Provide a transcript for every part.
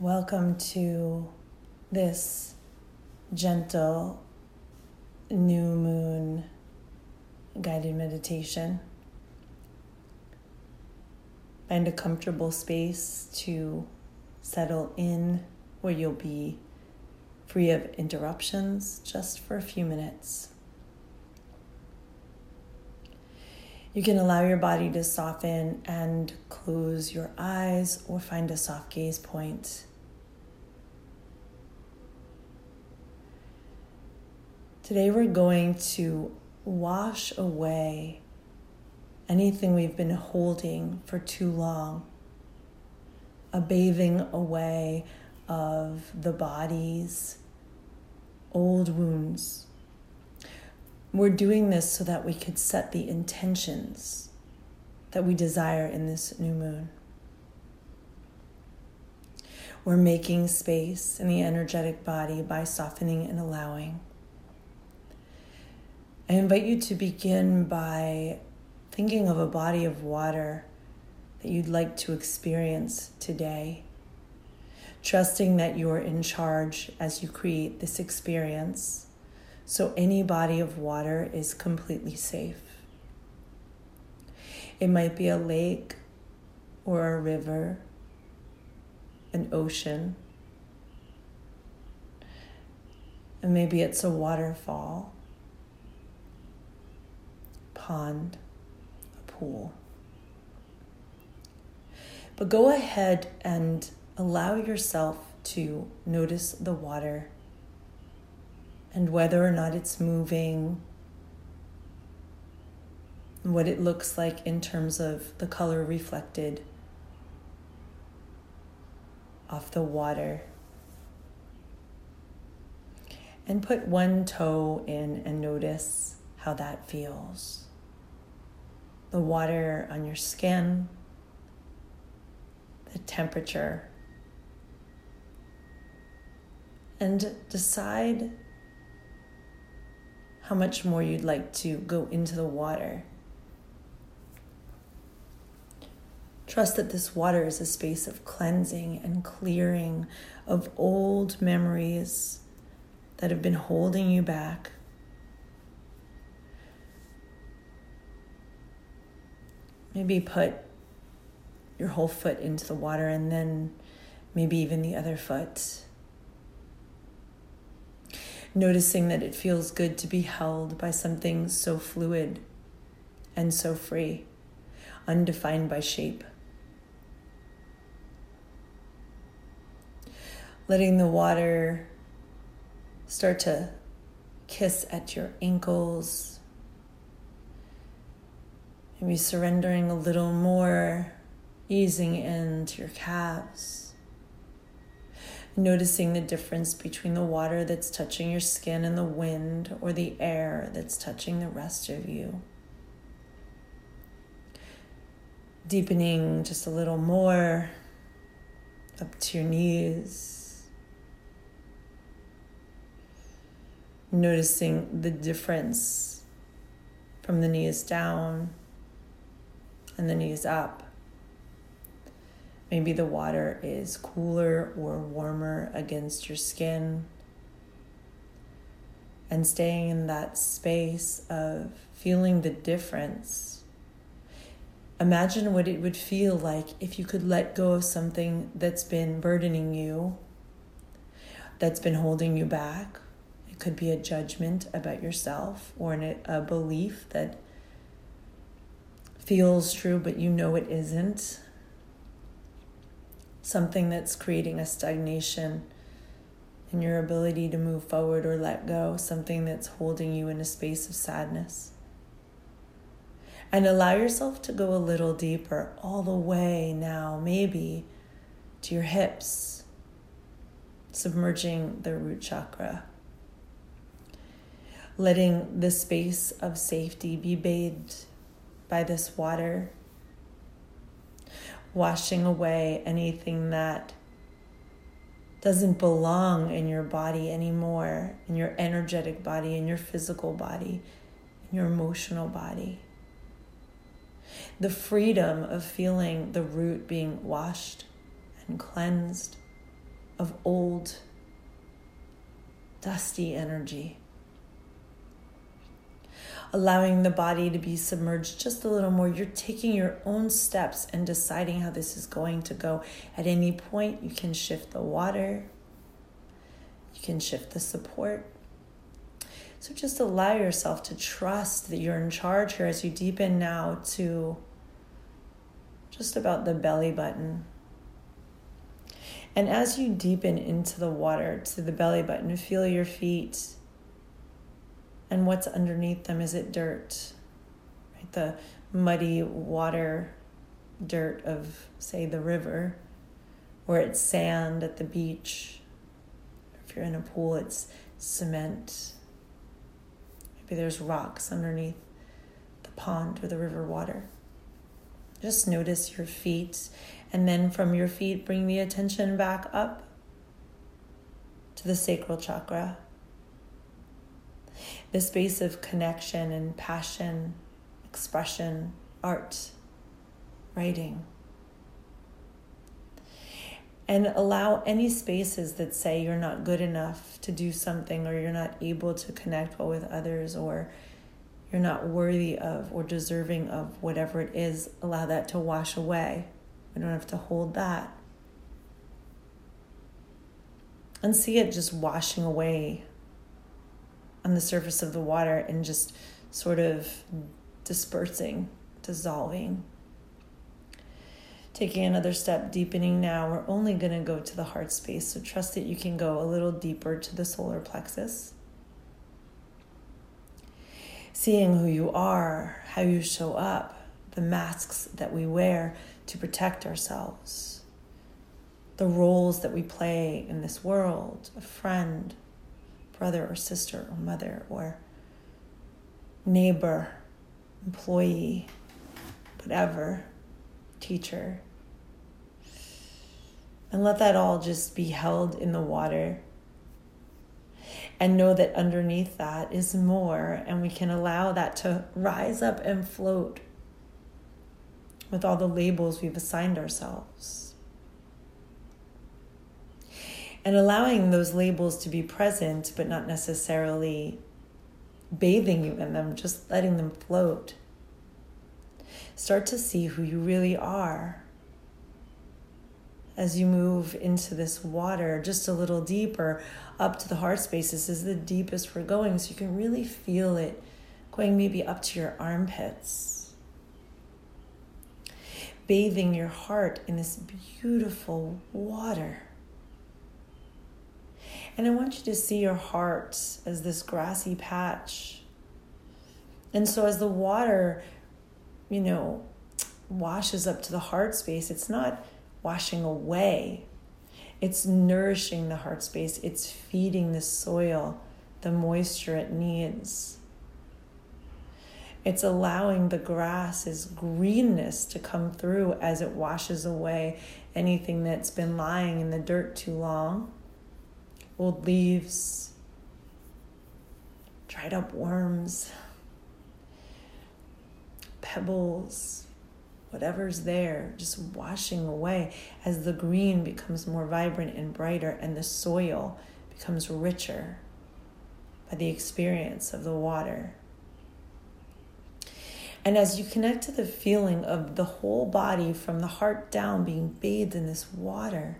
Welcome to this gentle new moon guided meditation. Find a comfortable space to settle in where you'll be free of interruptions just for a few minutes. You can allow your body to soften and close your eyes or find a soft gaze point. Today, we're going to wash away anything we've been holding for too long, a bathing away of the body's old wounds. We're doing this so that we could set the intentions that we desire in this new moon. We're making space in the energetic body by softening and allowing. I invite you to begin by thinking of a body of water that you'd like to experience today, trusting that you're in charge as you create this experience, so any body of water is completely safe. It might be a lake or a river, an ocean, and maybe it's a waterfall pond, a pool. But go ahead and allow yourself to notice the water and whether or not it's moving, what it looks like in terms of the color reflected off the water. And put one toe in and notice how that feels the water on your skin, the temperature, and decide how much more you'd like to go into the water. Trust that this water is a space of cleansing and clearing of old memories that have been holding you back Maybe put your whole foot into the water and then maybe even the other foot. Noticing that it feels good to be held by something so fluid and so free, undefined by shape. Letting the water start to kiss at your ankles, Maybe surrendering a little more, easing into your calves. Noticing the difference between the water that's touching your skin and the wind, or the air that's touching the rest of you. Deepening just a little more up to your knees. Noticing the difference from the knees down and the knees up. Maybe the water is cooler or warmer against your skin. And staying in that space of feeling the difference. Imagine what it would feel like if you could let go of something that's been burdening you, that's been holding you back. It could be a judgment about yourself or a belief that feels true, but you know it isn't. Something that's creating a stagnation in your ability to move forward or let go, something that's holding you in a space of sadness. And allow yourself to go a little deeper, all the way now, maybe to your hips, submerging the root chakra. Letting the space of safety be bathed by this water, washing away anything that doesn't belong in your body anymore, in your energetic body, in your physical body, in your emotional body. The freedom of feeling the root being washed and cleansed of old, dusty energy. Allowing the body to be submerged just a little more. You're taking your own steps and deciding how this is going to go. At any point, you can shift the water, you can shift the support. So just allow yourself to trust that you're in charge here as you deepen now to just about the belly button. And as you deepen into the water to the belly button, feel your feet and what's underneath them. Is it dirt? Right? The muddy water dirt of, say, the river, or it's sand at the beach. If you're in a pool, it's cement. Maybe there's rocks underneath the pond or the river water. Just notice your feet, and then from your feet, bring the attention back up to the sacral chakra. The space of connection and passion, expression, art, writing. And allow any spaces that say you're not good enough to do something or you're not able to connect well with others or you're not worthy of or deserving of whatever it is, allow that to wash away. We don't have to hold that. And see it just washing away on the surface of the water and just sort of dispersing, dissolving. Taking another step, deepening now, we're only going to go to the heart space. So trust that you can go a little deeper to the solar plexus seeing who you are, how you show up, the masks that we wear to protect ourselves, the roles that we play in this world a friend, brother or sister or mother or neighbor, employee, whatever, teacher. And let that all just be held in the water and know that underneath that is more, and we can allow that to rise up and float with all the labels we've assigned ourselves. And allowing those labels to be present, but not necessarily bathing you in them, just letting them float. Start to see who you really are as you move into this water just a little deeper up to the heart space. This is the deepest we're going, so you can really feel it going maybe up to your armpits. Bathing your heart in this beautiful water. And I want you to see your heart as this grassy patch. And so as the water, you know, washes up to the heart space, it's not washing away. It's nourishing the heart space, it's feeding the soil the moisture it needs. It's allowing the grass's greenness to come through as it washes away anything that's been lying in the dirt too long. Old leaves, dried up worms, pebbles, whatever's there, just washing away as the green becomes more vibrant and brighter and the soil becomes richer by the experience of the water. And as you connect to the feeling of the whole body from the heart down being bathed in this water,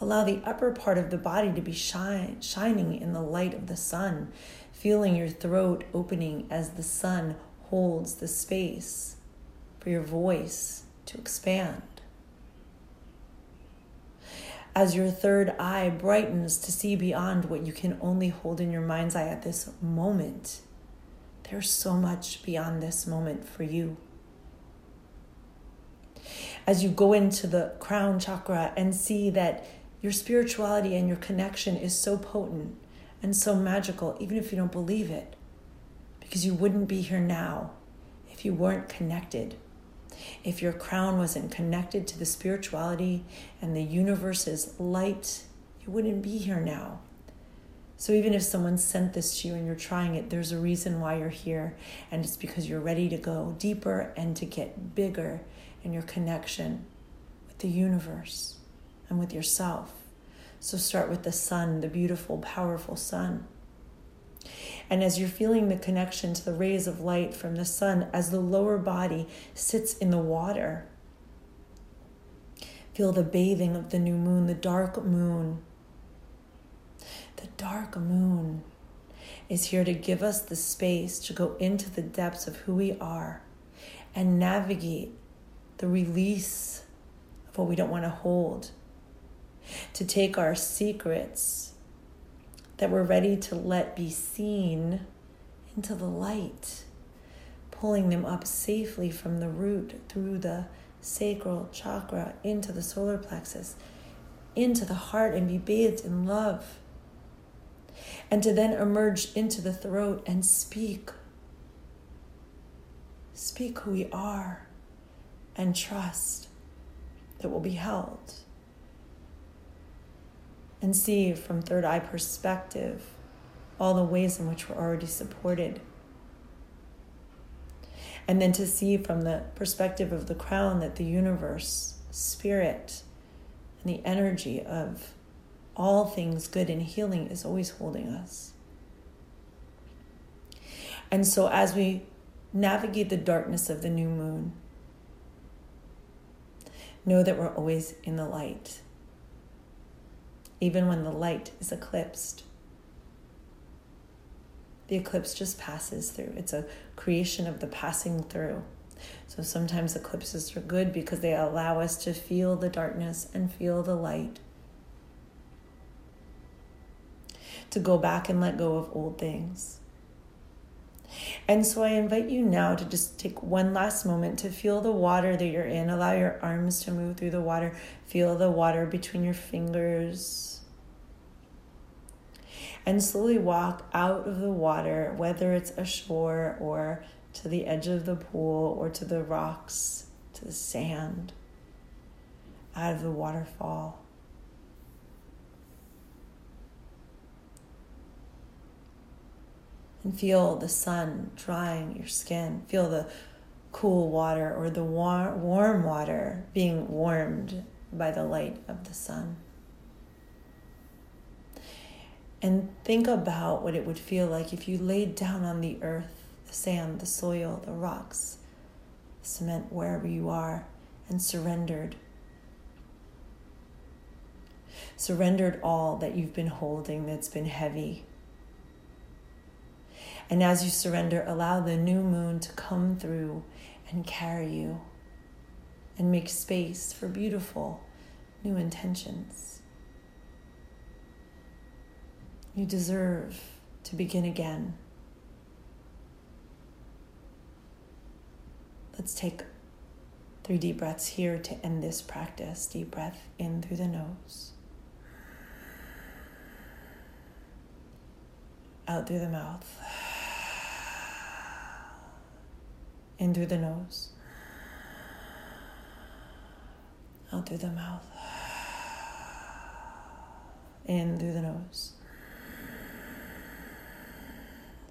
allow the upper part of the body to be shine, shining in the light of the sun, feeling your throat opening as the sun holds the space for your voice to expand. As your third eye brightens to see beyond what you can only hold in your mind's eye at this moment, there's so much beyond this moment for you. As you go into the crown chakra and see that your spirituality and your connection is so potent and so magical, even if you don't believe it, because you wouldn't be here now if you weren't connected. If your crown wasn't connected to the spirituality and the universe's light, you wouldn't be here now. So even if someone sent this to you and you're trying it, there's a reason why you're here. And it's because you're ready to go deeper and to get bigger in your connection with the universe and with yourself. So start with the sun, the beautiful, powerful sun. And as you're feeling the connection to the rays of light from the sun, as the lower body sits in the water, feel the bathing of the new moon, the dark moon. The dark moon is here to give us the space to go into the depths of who we are and navigate the release of what we don't want to hold, to take our secrets that we're ready to let be seen into the light, pulling them up safely from the root through the sacral chakra into the solar plexus, into the heart, and be bathed in love. And to then emerge into the throat and speak. Speak who we are and trust that will be held and see from third eye perspective all the ways in which we're already supported. And then to see from the perspective of the crown that the universe, spirit, and the energy of all things good and healing is always holding us. And so, as we navigate the darkness of the new moon, know that we're always in the light even when the light is eclipsed. The eclipse just passes through. It's a creation of the passing through. So sometimes eclipses are good because they allow us to feel the darkness and feel the light. To go back and let go of old things. And so I invite you now to just take one last moment to feel the water that you're in. Allow your arms to move through the water. Feel the water between your fingers. And slowly walk out of the water, whether it's ashore or to the edge of the pool or to the rocks, to the sand, out of the waterfall. and feel the sun drying your skin. Feel the cool water or the war- warm water being warmed by the light of the sun. And think about what it would feel like if you laid down on the earth, the sand, the soil, the rocks, the cement, wherever you are, and surrendered. Surrendered all that you've been holding that's been heavy and as you surrender, allow the new moon to come through and carry you and make space for beautiful new intentions. You deserve to begin again. Let's take three deep breaths here to end this practice. Deep breath in through the nose, out through the mouth in through the nose, out through the mouth, in through the nose.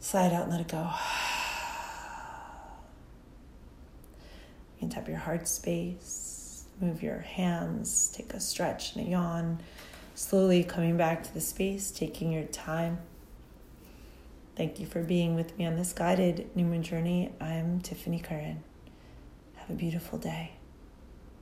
Slide out and let it go. You can tap your heart space, move your hands, take a stretch and a yawn. Slowly coming back to the space, taking your time. Thank you for being with me on this guided New Moon journey. I'm Tiffany Curran. Have a beautiful day.